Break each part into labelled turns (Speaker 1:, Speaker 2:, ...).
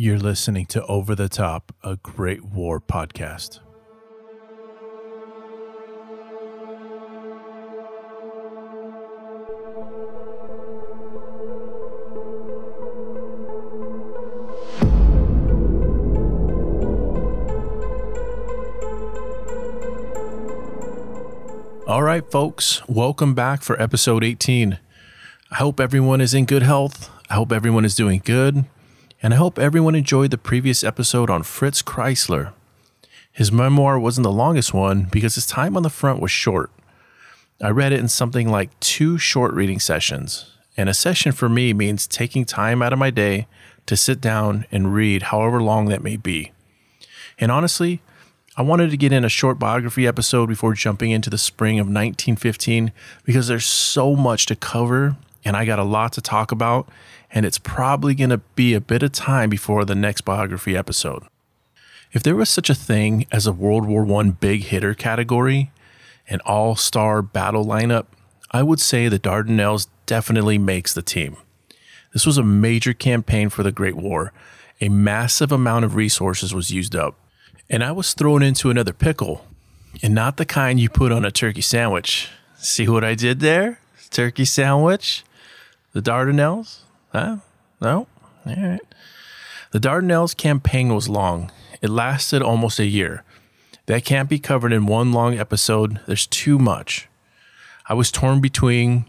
Speaker 1: You're listening to Over the Top, a Great War podcast. All right, folks, welcome back for episode 18. I hope everyone is in good health. I hope everyone is doing good. And I hope everyone enjoyed the previous episode on Fritz Kreisler. His memoir wasn't the longest one because his time on the front was short. I read it in something like two short reading sessions. And a session for me means taking time out of my day to sit down and read however long that may be. And honestly, I wanted to get in a short biography episode before jumping into the spring of 1915 because there's so much to cover and I got a lot to talk about, and it's probably going to be a bit of time before the next biography episode. If there was such a thing as a World War I big hitter category, an all star battle lineup, I would say the Dardanelles definitely makes the team. This was a major campaign for the Great War. A massive amount of resources was used up and I was thrown into another pickle, and not the kind you put on a turkey sandwich. See what I did there? Turkey sandwich? The Dardanelles? Huh? No? All right. The Dardanelles campaign was long. It lasted almost a year. That can't be covered in one long episode. There's too much. I was torn between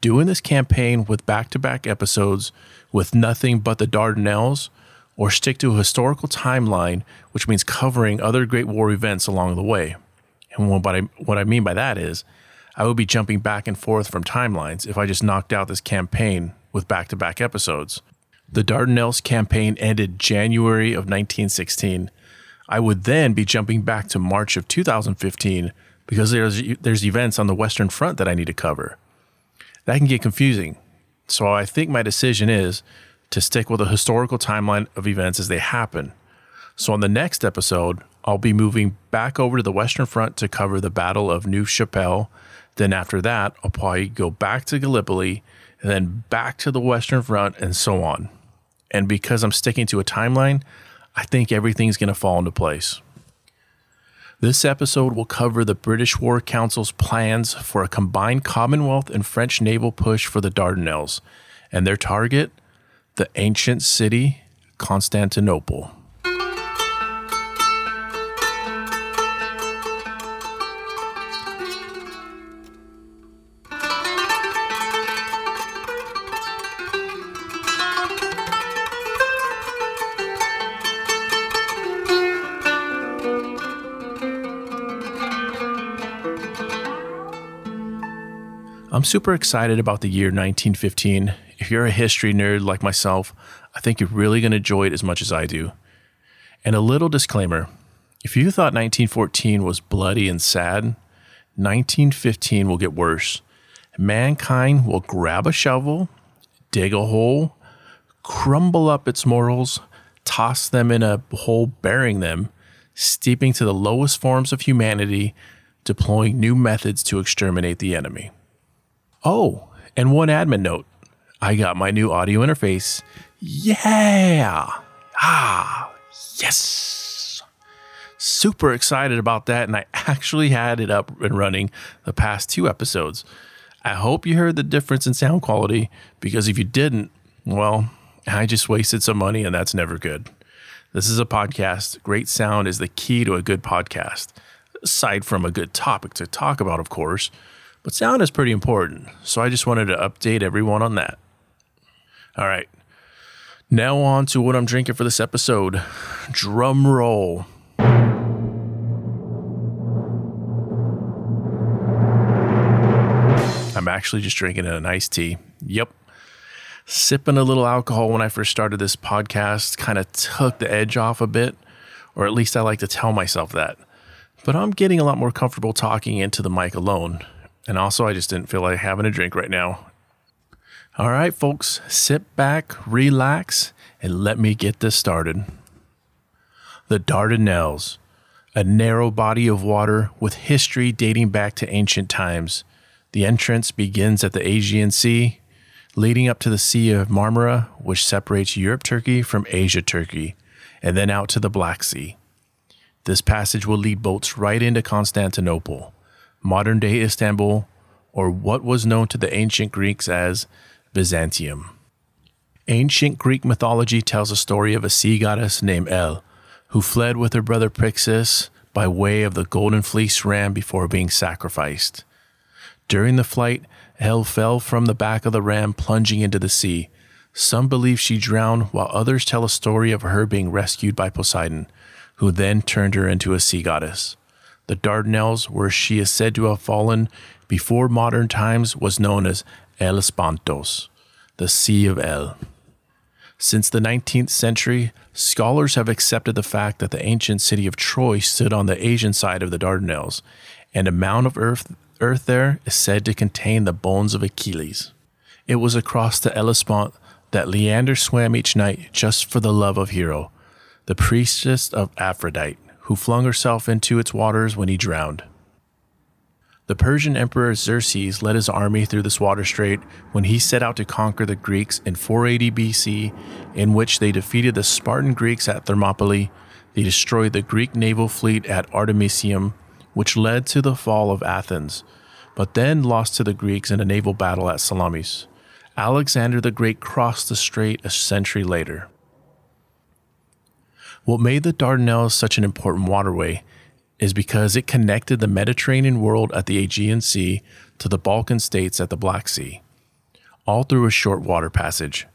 Speaker 1: doing this campaign with back to back episodes with nothing but the Dardanelles or stick to a historical timeline, which means covering other Great War events along the way. And what I, what I mean by that is, I would be jumping back and forth from timelines if I just knocked out this campaign with back to back episodes. The Dardanelles campaign ended January of 1916. I would then be jumping back to March of 2015 because there's, there's events on the Western Front that I need to cover. That can get confusing. So I think my decision is to stick with a historical timeline of events as they happen. So, on the next episode, I'll be moving back over to the Western Front to cover the Battle of Neuve Chapelle. Then, after that, I'll probably go back to Gallipoli and then back to the Western Front and so on. And because I'm sticking to a timeline, I think everything's going to fall into place. This episode will cover the British War Council's plans for a combined Commonwealth and French naval push for the Dardanelles and their target the ancient city, Constantinople. I'm super excited about the year 1915 if you're a history nerd like myself, I think you're really going to enjoy it as much as I do. And a little disclaimer if you thought 1914 was bloody and sad, 1915 will get worse. Mankind will grab a shovel, dig a hole, crumble up its morals, toss them in a hole, burying them, steeping to the lowest forms of humanity, deploying new methods to exterminate the enemy. Oh, and one admin note I got my new audio interface. Yeah. Ah, yes. Super excited about that. And I actually had it up and running the past two episodes. I hope you heard the difference in sound quality because if you didn't, well, I just wasted some money and that's never good. This is a podcast. Great sound is the key to a good podcast, aside from a good topic to talk about, of course. But sound is pretty important. So I just wanted to update everyone on that. All right. Now on to what I'm drinking for this episode. Drum roll. I'm actually just drinking an iced tea. Yep. Sipping a little alcohol when I first started this podcast kind of took the edge off a bit, or at least I like to tell myself that. But I'm getting a lot more comfortable talking into the mic alone. And also, I just didn't feel like having a drink right now. All right, folks, sit back, relax, and let me get this started. The Dardanelles, a narrow body of water with history dating back to ancient times. The entrance begins at the Aegean Sea. leading up to the Sea of Marmara, which separates Europe Turkey from Asia Turkey, and then out to the Black Sea. This passage will lead boats right into Constantinople, modern day Istanbul, or what was known to the ancient Greeks as Byzantium. Ancient Greek mythology tells a story of a sea goddess named Helle, who fled with her brother Phrixus by way of the golden fleece ram before being sacrificed. During the flight, Helle fell from the back of the ram, plunging into the sea. Some believe she drowned, while others tell a story of her being rescued by Poseidon, who then turned her into a sea goddess. The Dardanelles, where she is said to have fallen before modern times, was known as Hellespontos, the Sea of Helle. Since the 19th century, scholars have accepted the fact that the ancient city of Troy stood on the Asian side of the Dardanelles, and a mound of earth, earth there is said to contain the bones of Achilles. It was across the Hellespont that Leander swam each night just for the love of Hero, the priestess of Aphrodite, who flung herself into its waters when he drowned. The Persian Emperor Xerxes led his army through this water strait when he set out to conquer the Greeks in 480 BC, in which they defeated the Spartan Greeks at Thermopylae. They destroyed the Greek naval fleet at Artemisium, which led to the fall of Athens, but then lost to the Greeks in a naval battle at Salamis. Alexander the Great crossed the strait a century later. What made the Dardanelles such an important waterway is because it connected the Mediterranean world at the Aegean Sea to the Balkan states at the Black Sea, all through a short water passage.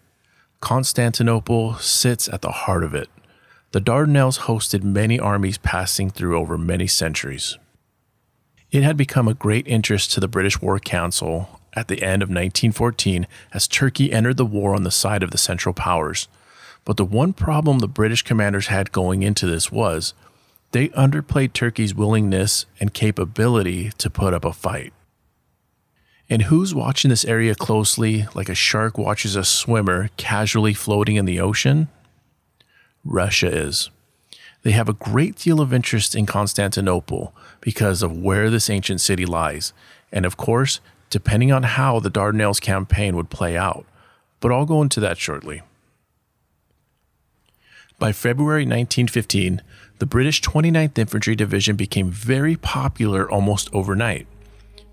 Speaker 1: Constantinople sits at the heart of it. The Dardanelles hosted many armies passing through over many centuries. It had become a great interest to the British War Council at the end of 1914 as Turkey entered the war on the side of the Central Powers. But the one problem the British commanders had going into this was they underplayed Turkey's willingness and capability to put up a fight. And who's watching this area closely like a shark watches a swimmer casually floating in the ocean? Russia is. They have a great deal of interest in Constantinople because of where this ancient city lies, and of course, depending on how the Dardanelles campaign would play out. But I'll go into that shortly. By February 1915, the British 29th Infantry Division became very popular almost overnight.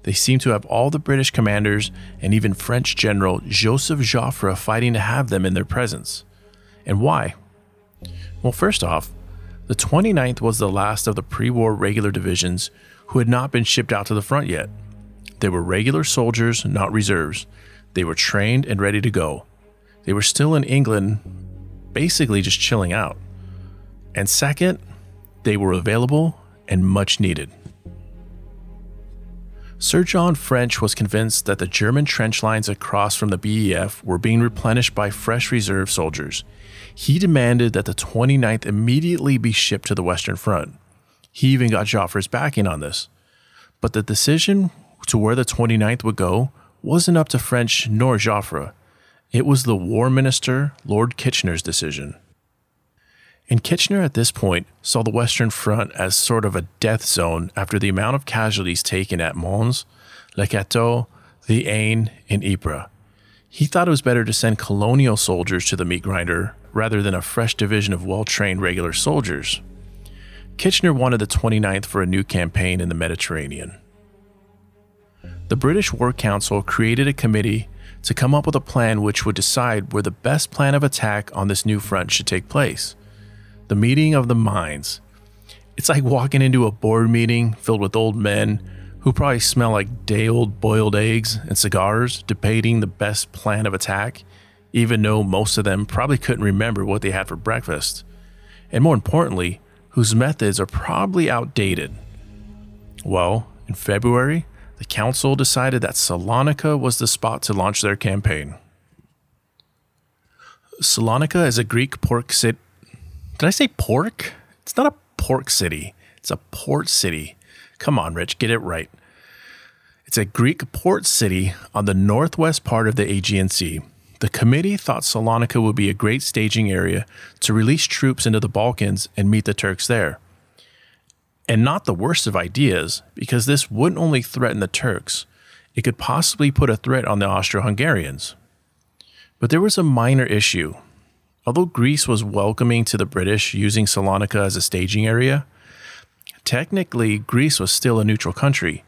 Speaker 1: They seemed to have all the British commanders and even French General Joseph Joffre fighting to have them in their presence. And why? Well, first off, the 29th was the last of the pre war regular divisions who had not been shipped out to the front yet. They were regular soldiers, not reserves. They were trained and ready to go. They were still in England, basically just chilling out. And second, they were available and much needed. Sir John French was convinced that the German trench lines across from the BEF were being replenished by fresh reserve soldiers. He demanded that the 29th immediately be shipped to the Western Front. He even got Joffre's backing on this. But the decision to where the 29th would go wasn't up to French nor Joffre. It was the War Minister, Lord Kitchener's decision. And Kitchener at this point saw the Western Front as sort of a death zone after the amount of casualties taken at Mons, Le Cateau, the Aisne, and Ypres. He thought it was better to send colonial soldiers to the meat grinder rather than a fresh division of well trained regular soldiers. Kitchener wanted the 29th for a new campaign in the Mediterranean. The British War Council created a committee to come up with a plan which would decide where the best plan of attack on this new front should take place the meeting of the minds. It's like walking into a board meeting filled with old men who probably smell like day old boiled eggs and cigars, debating the best plan of attack, even though most of them probably couldn't remember what they had for breakfast. And more importantly, whose methods are probably outdated. Well, in February, the council decided that Salonika was the spot to launch their campaign. Salonika is a Greek port city did I say pork? It's not a pork city, it's a port city. Come on, Rich, get it right. It's a Greek port city on the northwest part of the Aegean Sea. The committee thought Salonika would be a great staging area to release troops into the Balkans and meet the Turks there. And not the worst of ideas, because this wouldn't only threaten the Turks, it could possibly put a threat on the Austro Hungarians. But there was a minor issue. Although Greece was welcoming to the British using Salonika as a staging area, technically Greece was still a neutral country.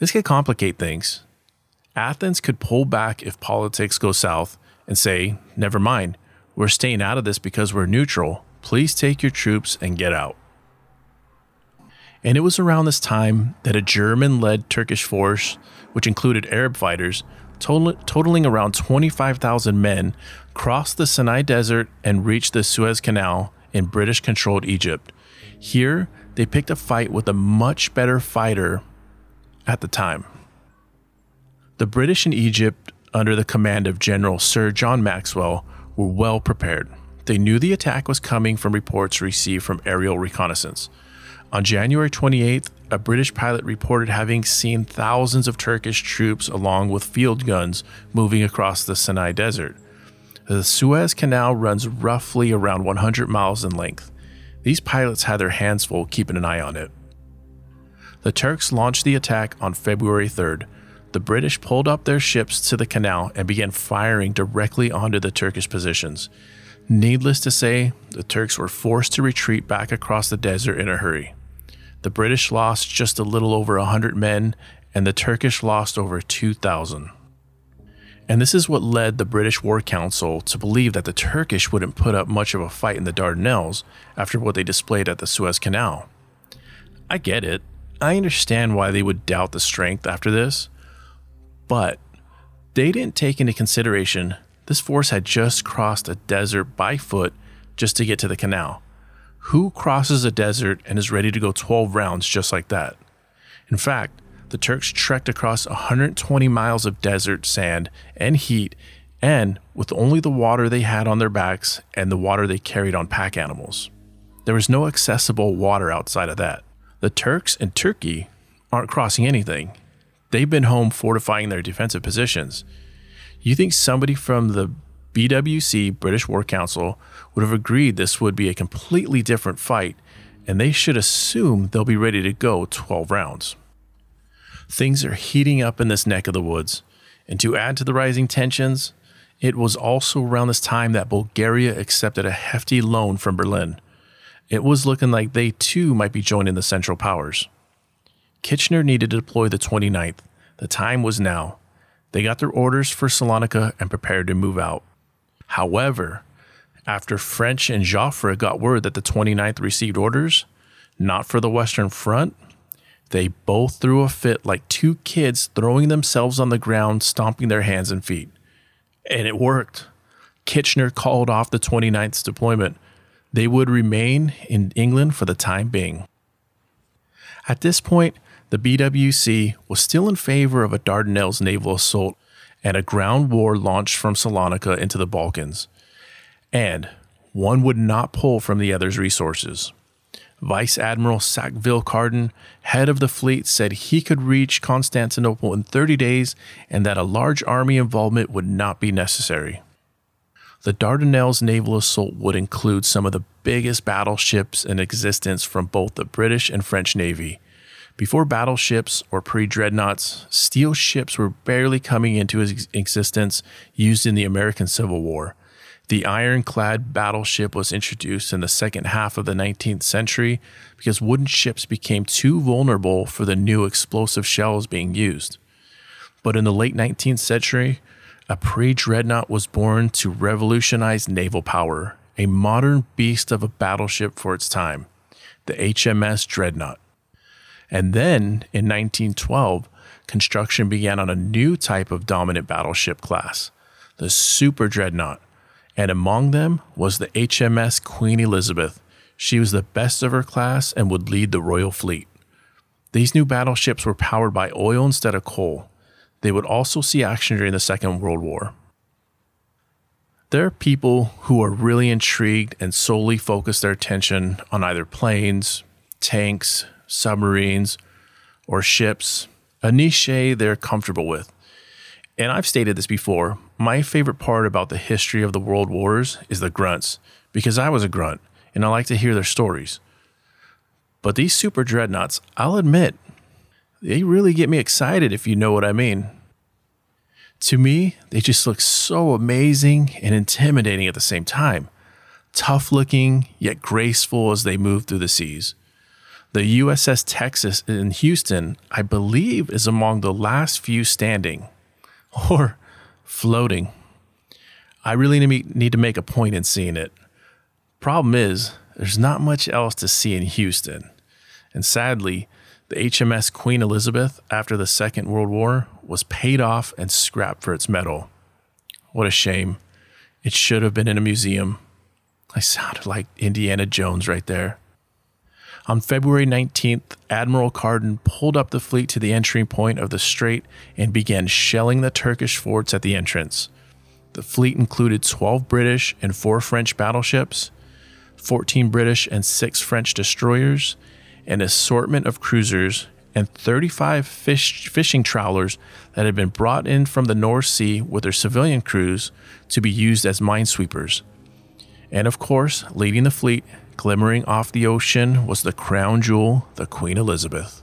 Speaker 1: This could complicate things. Athens could pull back if politics go south and say, never mind, we're staying out of this because we're neutral. Please take your troops and get out. And it was around this time that a German led Turkish force, which included Arab fighters, total- totaling around 25,000 men, crossed the Sinai Desert and reached the Suez Canal in British controlled Egypt. Here, they picked a fight with a much better fighter at the time. The British in Egypt, under the command of General Sir John Maxwell, were well prepared. They knew the attack was coming from reports received from aerial reconnaissance. On January 28th, a British pilot reported having seen thousands of Turkish troops along with field guns moving across the Sinai Desert. The Suez Canal runs roughly around 100 miles in length. These pilots had their hands full keeping an eye on it. The Turks launched the attack on February 3rd. The British pulled up their ships to the canal and began firing directly onto the Turkish positions. Needless to say, the Turks were forced to retreat back across the desert in a hurry. The British lost just a little over 100 men, and the Turkish lost over 2,000. And this is what led the British War Council to believe that the Turkish wouldn't put up much of a fight in the Dardanelles after what they displayed at the Suez Canal. I get it. I understand why they would doubt the strength after this, but they didn't take into consideration this force had just crossed a desert by foot just to get to the canal. Who crosses a desert and is ready to go 12 rounds just like that? In fact, the Turks trekked across 120 miles of desert sand and heat, and with only the water they had on their backs and the water they carried on pack animals. There was no accessible water outside of that. The Turks in Turkey aren't crossing anything. They've been home fortifying their defensive positions. You think somebody from the BWC, British War Council, would have agreed this would be a completely different fight, and they should assume they'll be ready to go 12 rounds. Things are heating up in this neck of the woods, and to add to the rising tensions, it was also around this time that Bulgaria accepted a hefty loan from Berlin. It was looking like they too might be joining the Central Powers. Kitchener needed to deploy the 29th. The time was now. They got their orders for Salonika and prepared to move out. However, after French and Joffre got word that the 29th received orders, not for the Western Front, they both threw a fit like two kids throwing themselves on the ground, stomping their hands and feet. And it worked. Kitchener called off the 29th's deployment. They would remain in England for the time being. At this point, the BWC was still in favor of a Dardanelles naval assault and a ground war launched from Salonika into the Balkans. And one would not pull from the other's resources. Vice Admiral Sackville Carden, head of the fleet, said he could reach Constantinople in 30 days and that a large army involvement would not be necessary. The Dardanelles naval assault would include some of the biggest battleships in existence from both the British and French Navy, before battleships or pre dreadnoughts, steel ships were barely coming into existence used in the American Civil War. The ironclad battleship was introduced in the second half of the 19th century because wooden ships became too vulnerable for the new explosive shells being used. But in the late 19th century, a pre dreadnought was born to revolutionize naval power, a modern beast of a battleship for its time, the HMS Dreadnought. And then in 1912, construction began on a new type of dominant battleship class, the Super Dreadnought. And among them was the HMS Queen Elizabeth. She was the best of her class and would lead the Royal Fleet. These new battleships were powered by oil instead of coal. They would also see action during the Second World War. There are people who are really intrigued and solely focus their attention on either planes, tanks, submarines, or ships, a niche they're comfortable with. And I've stated this before my favorite part about the history of the world wars is the grunts, because I was a grunt and I like to hear their stories. But these super dreadnoughts, I'll admit, they really get me excited if you know what I mean. To me, they just look so amazing and intimidating at the same time. Tough looking, yet graceful as they move through the seas. The USS Texas in Houston, I believe, is among the last few standing or floating. I really need to make a point in seeing it. Problem is, there's not much else to see in Houston. And sadly, the HMS Queen Elizabeth after the Second World War was paid off and scrapped for its metal. What a shame. It should have been in a museum. I sounded like Indiana Jones right there. On February 19th, Admiral Carden pulled up the fleet to the entry point of the strait and began shelling the Turkish forts at the entrance. The fleet included 12 British and 4 French battleships, 14 British and 6 French destroyers, an assortment of cruisers, and 35 fish, fishing trawlers that had been brought in from the North Sea with their civilian crews to be used as minesweepers. And of course, leading the fleet Glimmering off the ocean was the crown jewel, the Queen Elizabeth.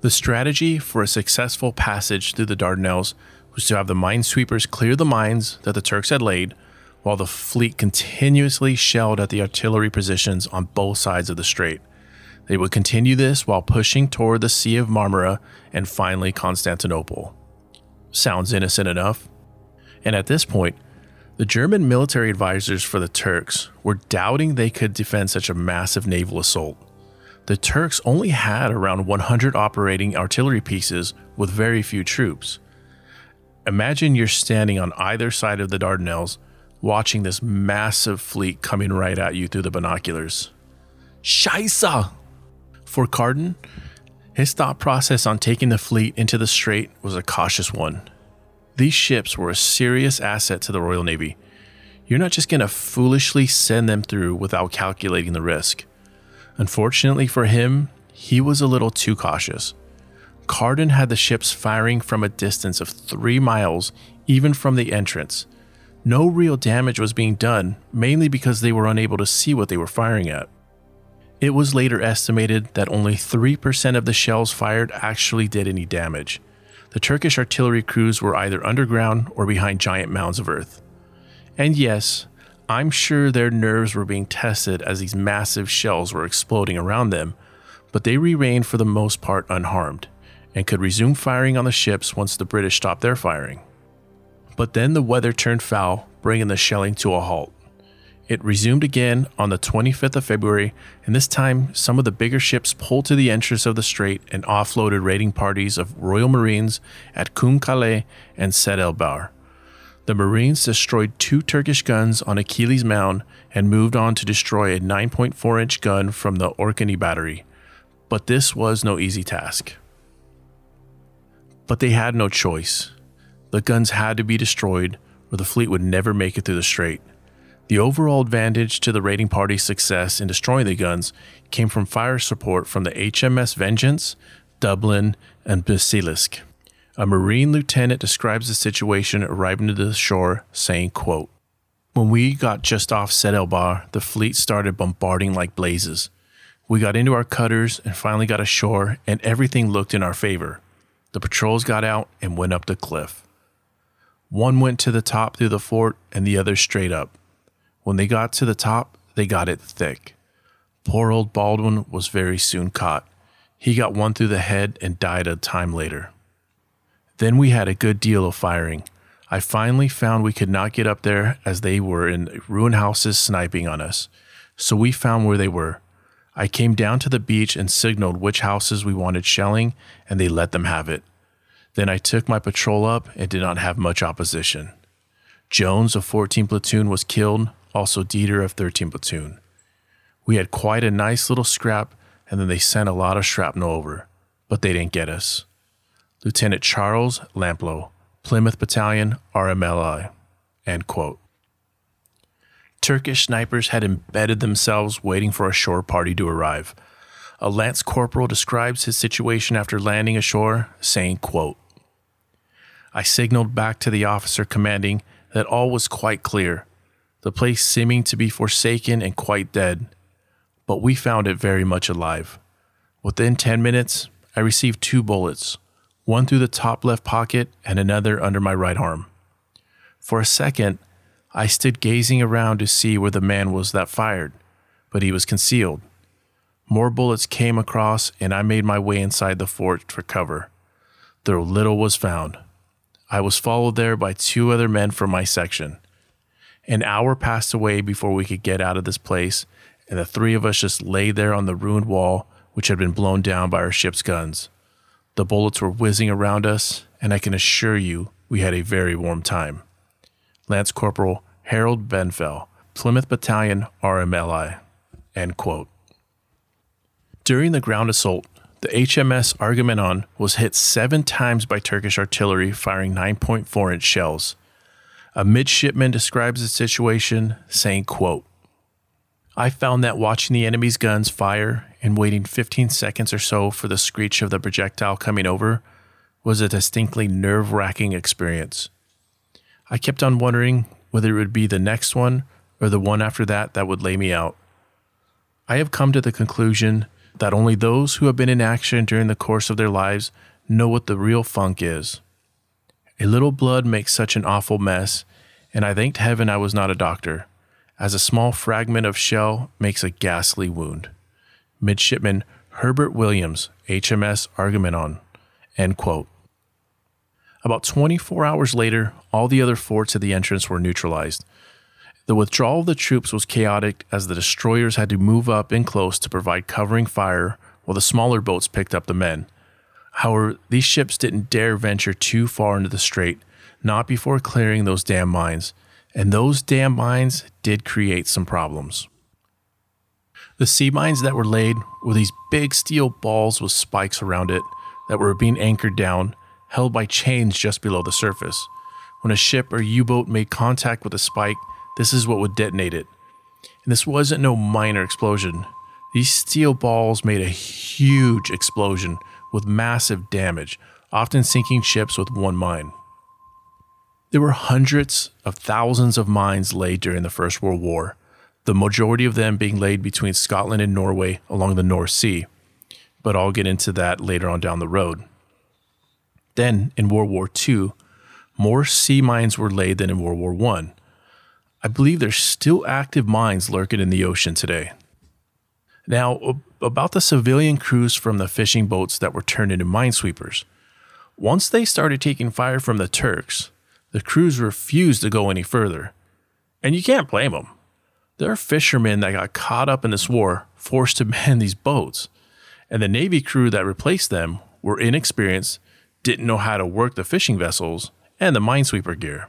Speaker 1: The strategy for a successful passage through the Dardanelles was to have the minesweepers clear the mines that the Turks had laid, while the fleet continuously shelled at the artillery positions on both sides of the strait. They would continue this while pushing toward the Sea of Marmara and finally Constantinople. Sounds innocent enough. And at this point, the German military advisors for the Turks were doubting they could defend such a massive naval assault. The Turks only had around 100 operating artillery pieces with very few troops. Imagine you're standing on either side of the Dardanelles watching this massive fleet coming right at you through the binoculars. Scheisse! For Carden, his thought process on taking the fleet into the strait was a cautious one. These ships were a serious asset to the Royal Navy. You're not just going to foolishly send them through without calculating the risk. Unfortunately for him, he was a little too cautious. Carden had the ships firing from a distance of three miles, even from the entrance. No real damage was being done, mainly because they were unable to see what they were firing at. It was later estimated that only 3% of the shells fired actually did any damage the Turkish artillery crews were either underground or behind giant mounds of earth. And yes, I'm sure their nerves were being tested as these massive shells were exploding around them, but they remained for the most part unharmed and could resume firing on the ships once the British stopped their firing. But then the weather turned foul, bringing the shelling to a halt. It resumed again on the 25th of February, and this time some of the bigger ships pulled to the entrance of the strait and offloaded raiding parties of Royal Marines at Kum Kale and Sed el Bahr. The Marines destroyed two Turkish guns on Achilles Mound and moved on to destroy a 9.4 inch gun from the Orhaniye battery. But this was no easy task. But they had no choice. The guns had to be destroyed, or the fleet would never make it through the strait. The overall advantage to the raiding party's success in destroying the guns came from fire support from the HMS Vengeance, Dublin, and Basilisk. A Marine lieutenant describes the situation arriving to the shore, saying, quote, When we got just off Sed el Bahr, the fleet started bombarding like blazes. We got into our cutters and finally got ashore, and everything looked in our favor. The patrols got out and went up the cliff. One went to the top through the fort, and the other straight up. When they got to the top, they got it thick. Poor old Baldwin was very soon caught. He got one through the head and died a time later. Then we had a good deal of firing. I finally found we could not get up there as they were in ruined houses sniping on us. So we found where they were. I came down to the beach and signaled which houses we wanted shelling, and they let them have it. Then I took my patrol up and did not have much opposition. Jones of 14 Platoon was killed, also Dieter of 13 Platoon. We had quite a nice little scrap, and then they sent a lot of shrapnel over, but they didn't get us. Lieutenant Charles Lamplough, Plymouth Battalion, RMLI. End quote. Turkish snipers had embedded themselves waiting for a shore party to arrive. A lance corporal describes his situation after landing ashore, saying, quote, I signaled back to the officer commanding that all was quite clear, the place seeming to be forsaken and quite dead, but we found it very much alive. Within 10 minutes, I received two bullets, one through the top left pocket and another under my right arm. For a second, I stood gazing around to see where the man was that fired, but he was concealed. More bullets came across, and I made my way inside the fort for cover. Though little was found. I was followed there by two other men from my section. An hour passed away before we could get out of this place, and the three of us just lay there on the ruined wall, which had been blown down by our ship's guns. The bullets were whizzing around us, and I can assure you we had a very warm time. Lance Corporal Harold Benfell, Plymouth Battalion RMLI. End quote. During the ground assault, the HMS Agamemnon was hit seven times by Turkish artillery firing 9.4 inch shells. A midshipman describes the situation, saying, quote, I found that watching the enemy's guns fire and waiting 15 seconds or so for the screech of the projectile coming over was a distinctly nerve wracking experience. I kept on wondering whether it would be the next one or the one after that that would lay me out. I have come to the conclusion that only those who have been in action during the course of their lives know what the real funk is. A little blood makes such an awful mess, and I thanked heaven I was not a doctor as a small fragment of shell makes a ghastly wound. Midshipman Herbert Williams, HMS Agamemnon. End quote. About 24 hours later, all the other forts at the entrance were neutralized. The withdrawal of the troops was chaotic as the destroyers had to move up in close to provide covering fire while the smaller boats picked up the men. However, these ships didn't dare venture too far into the strait, not before clearing those damn mines, and those damn mines did create some problems. The sea mines that were laid were these big steel balls with spikes around it that were being anchored down, held by chains just below the surface. When a ship or U boat made contact with a spike, this is what would detonate it. And this wasn't no minor explosion. These steel balls made a huge explosion with massive damage, often sinking ships with one mine. There were hundreds of thousands of mines laid during the First World War, the majority of them being laid between Scotland and Norway along the North Sea. But I'll get into that later on down the road. Then, in World War II, more sea mines were laid than in World War I. I believe there's still active mines lurking in the ocean today. Now, about the civilian crews from the fishing boats that were turned into minesweepers. Once they started taking fire from the Turks, the crews refused to go any further. And you can't blame them. There are fishermen that got caught up in this war, forced to man these boats. And the Navy crew that replaced them were inexperienced, didn't know how to work the fishing vessels, and the minesweeper gear.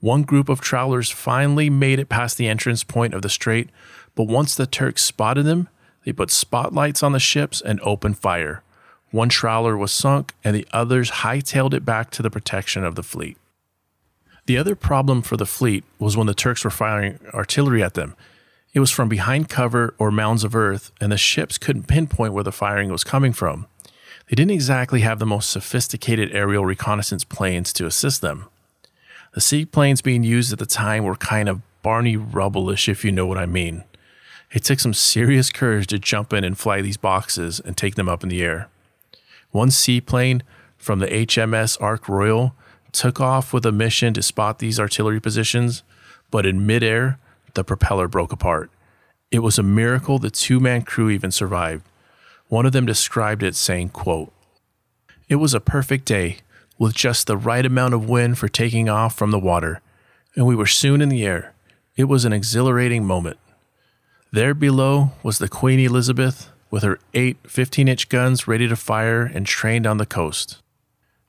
Speaker 1: One group of trawlers finally made it past the entrance point of the strait, but once the Turks spotted them, they put spotlights on the ships and opened fire, one trawler was sunk, and the others hightailed it back to the protection of the fleet. The other problem for the fleet was when the Turks were firing artillery at them. It was from behind cover or mounds of earth, and the ships couldn't pinpoint where the firing was coming from. They didn't exactly have the most sophisticated aerial reconnaissance planes to assist them. The seaplanes being used at the time were kind of Barney Rubble-ish, if you know what I mean. It took some serious courage to jump in and fly these boxes and take them up in the air. One seaplane from the HMS Ark Royal took off with a mission to spot these artillery positions, but in midair, the propeller broke apart. It was a miracle the two man crew even survived. One of them described it saying, quote, It was a perfect day with just the right amount of wind for taking off from the water, and we were soon in the air. It was an exhilarating moment. There below was the Queen Elizabeth, with her eight 15 inch guns ready to fire and trained on the coast.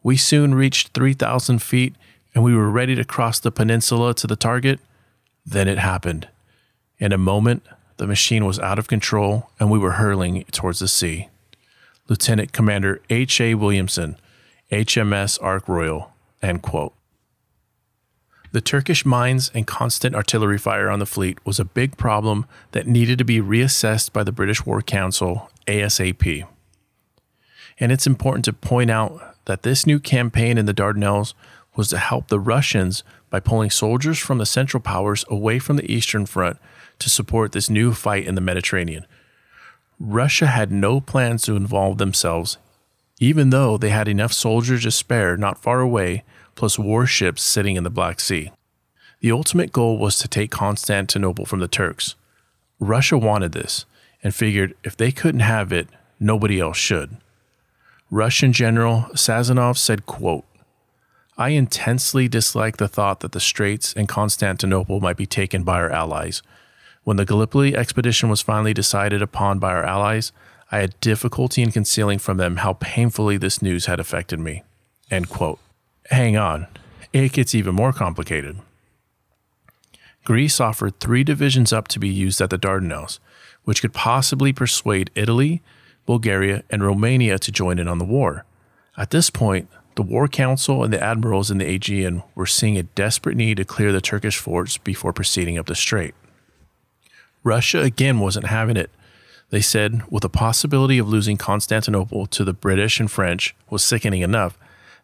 Speaker 1: We soon reached 3,000 feet and we were ready to cross the peninsula to the target. Then it happened. In a moment, the machine was out of control and we were hurling towards the sea. Lieutenant Commander H.A. Williamson, HMS Ark Royal. End quote. The Turkish mines and constant artillery fire on the fleet was a big problem that needed to be reassessed by the British War Council ASAP. And it's important to point out that this new campaign in the Dardanelles was to help the Russians by pulling soldiers from the Central Powers away from the Eastern Front to support this new fight in the Mediterranean. Russia had no plans to involve themselves even though they had enough soldiers to spare not far away, plus warships sitting in the Black Sea. The ultimate goal was to take Constantinople from the Turks. Russia wanted this and figured if they couldn't have it, nobody else should. Russian General Sazonov said, quote, I intensely dislike the thought that the Straits and Constantinople might be taken by our allies. When the Gallipoli expedition was finally decided upon by our allies, I had difficulty in concealing from them how painfully this news had affected me. End quote. Hang on, it gets even more complicated. Greece offered three divisions up to be used at the Dardanelles, which could possibly persuade Italy, Bulgaria, and Romania to join in on the war. At this point, the War Council and the admirals in the Aegean were seeing a desperate need to clear the Turkish forts before proceeding up the strait. Russia again wasn't having it. They said, with the possibility of losing Constantinople to the British and French was sickening enough,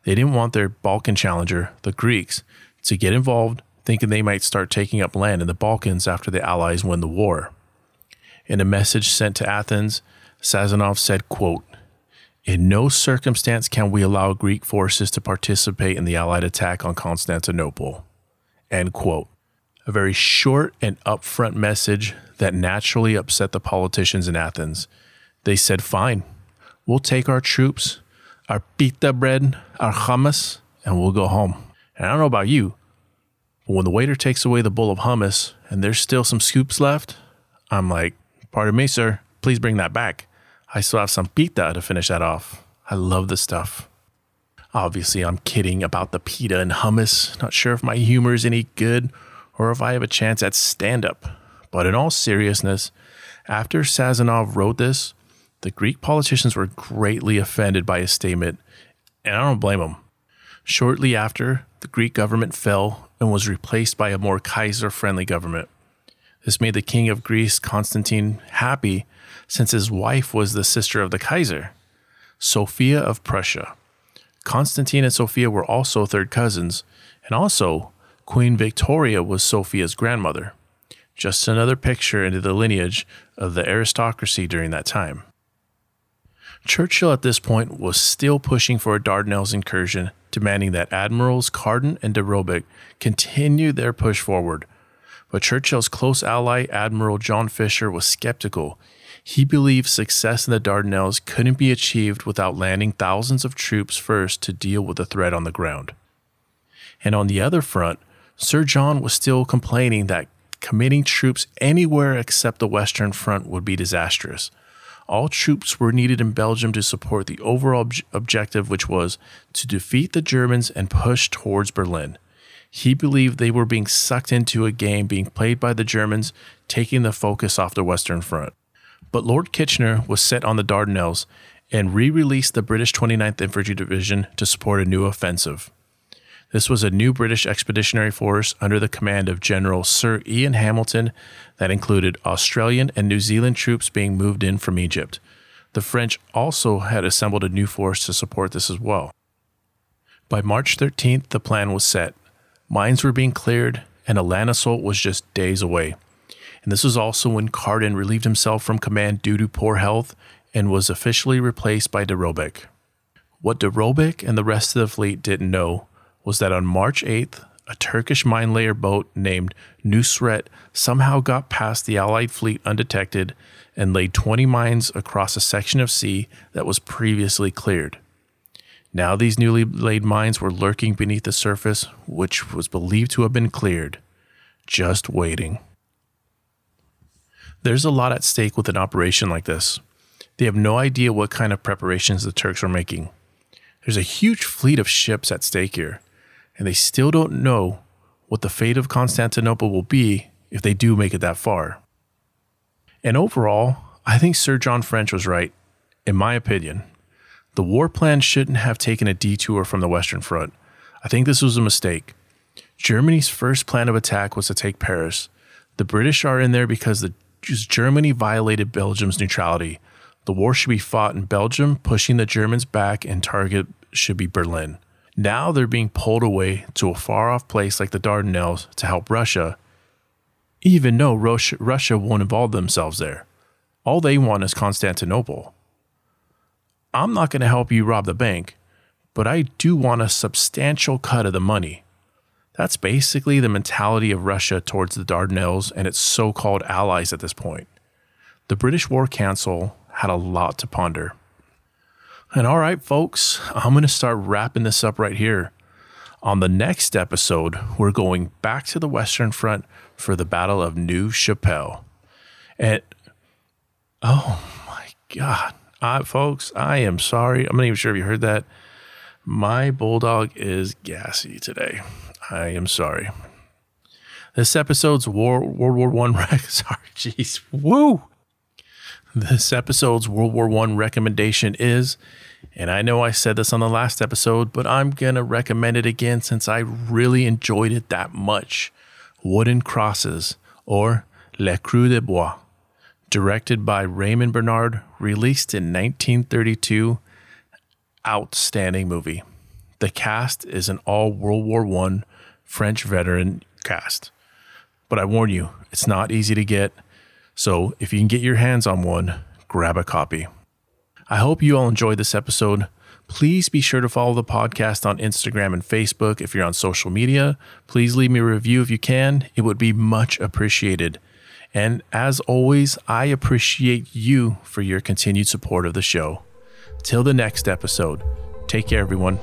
Speaker 1: they didn't want their Balkan challenger, the Greeks, to get involved, thinking they might start taking up land in the Balkans after the Allies win the war. In a message sent to Athens, Sazonov said, quote, In no circumstance can we allow Greek forces to participate in the Allied attack on Constantinople. End quote. A very short and upfront message that naturally upset the politicians in Athens. They said, Fine, we'll take our troops, our pita bread, our hummus, and we'll go home. And I don't know about you, but when the waiter takes away the bowl of hummus and there's still some scoops left, I'm like, Pardon me, sir, please bring that back. I still have some pita to finish that off. I love this stuff. Obviously, I'm kidding about the pita and hummus. Not sure if my humor is any good or if I have a chance at stand up. But in all seriousness, after Sazonov wrote this, the Greek politicians were greatly offended by his statement, and I don't blame them. Shortly after, the Greek government fell and was replaced by a more Kaiser friendly government. This made the king of Greece, Constantine, happy since his wife was the sister of the Kaiser, Sophia of Prussia. Constantine and Sophia were also third cousins, and also Queen Victoria was Sophia's grandmother. Just another picture into the lineage of the aristocracy during that time. Churchill at this point was still pushing for a Dardanelles incursion, demanding that Admirals Carden and de Robeck continue their push forward. But Churchill's close ally, Admiral John Fisher, was skeptical he believed success in the Dardanelles couldn't be achieved without landing thousands of troops first to deal with the threat on the ground. And on the other front, Sir John was still complaining that committing troops anywhere except the Western Front would be disastrous. All troops were needed in Belgium to support the overall ob- objective, which was to defeat the Germans and push towards Berlin. He believed they were being sucked into a game being played by the Germans, taking the focus off the Western Front. But Lord Kitchener was set on the Dardanelles and re released the British 29th Infantry Division to support a new offensive. This was a new British expeditionary force under the command of General Sir Ian Hamilton that included Australian and New Zealand troops being moved in from Egypt. The French also had assembled a new force to support this as well. By March 13th, the plan was set. Mines were being cleared, and a land assault was just days away and this was also when Carden relieved himself from command due to poor health and was officially replaced by de. What de and the rest of the fleet didn't know was that on March 8th, a Turkish mine layer boat named Nusret somehow got past the Allied fleet undetected and laid 20 mines across a section of sea that was previously cleared. Now, these newly laid mines were lurking beneath the surface, which was believed to have been cleared, just waiting. There's a lot at stake with an operation like this. They have no idea what kind of preparations the Turks are making. There's a huge fleet of ships at stake here, and they still don't know what the fate of Constantinople will be if they do make it that far. And overall, I think Sir John French was right, in my opinion. The war plan shouldn't have taken a detour from the Western Front. I think this was a mistake. Germany's first plan of attack was to take Paris. The British are in there because the Germany violated Belgium's neutrality. The war should be fought in Belgium, pushing the Germans back, and target should be Berlin. Now they're being pulled away to a far off place like the Dardanelles to help Russia, even though Russia won't involve themselves there. All they want is Constantinople. I'm not going to help you rob the bank, but I do want a substantial cut of the money. That's basically the mentality of Russia towards the Dardanelles and its so called allies at this point. The British War Council had a lot to ponder. And all right, folks, I'm going to start wrapping this up right here. On the next episode, we're going back to the Western Front for the Battle of Neuve Chapelle. And oh my God, I, folks, I am sorry. I'm not even sure if you heard that. My bulldog is gassy today. I am sorry. This episode's War, World War One. Sorry, jeez, woo. This episode's World War One recommendation is, and I know I said this on the last episode, but I'm gonna recommend it again since I really enjoyed it that much. Wooden Crosses, or Le Creux de Bois, directed by Raymond Bernard, released in 1932. Outstanding movie. The cast is an all World War I French veteran cast. But I warn you, it's not easy to get. So if you can get your hands on one, grab a copy. I hope you all enjoyed this episode. Please be sure to follow the podcast on Instagram and Facebook if you're on social media. Please leave me a review if you can. It would be much appreciated. And as always, I appreciate you for your continued support of the show. Till the next episode, take care, everyone.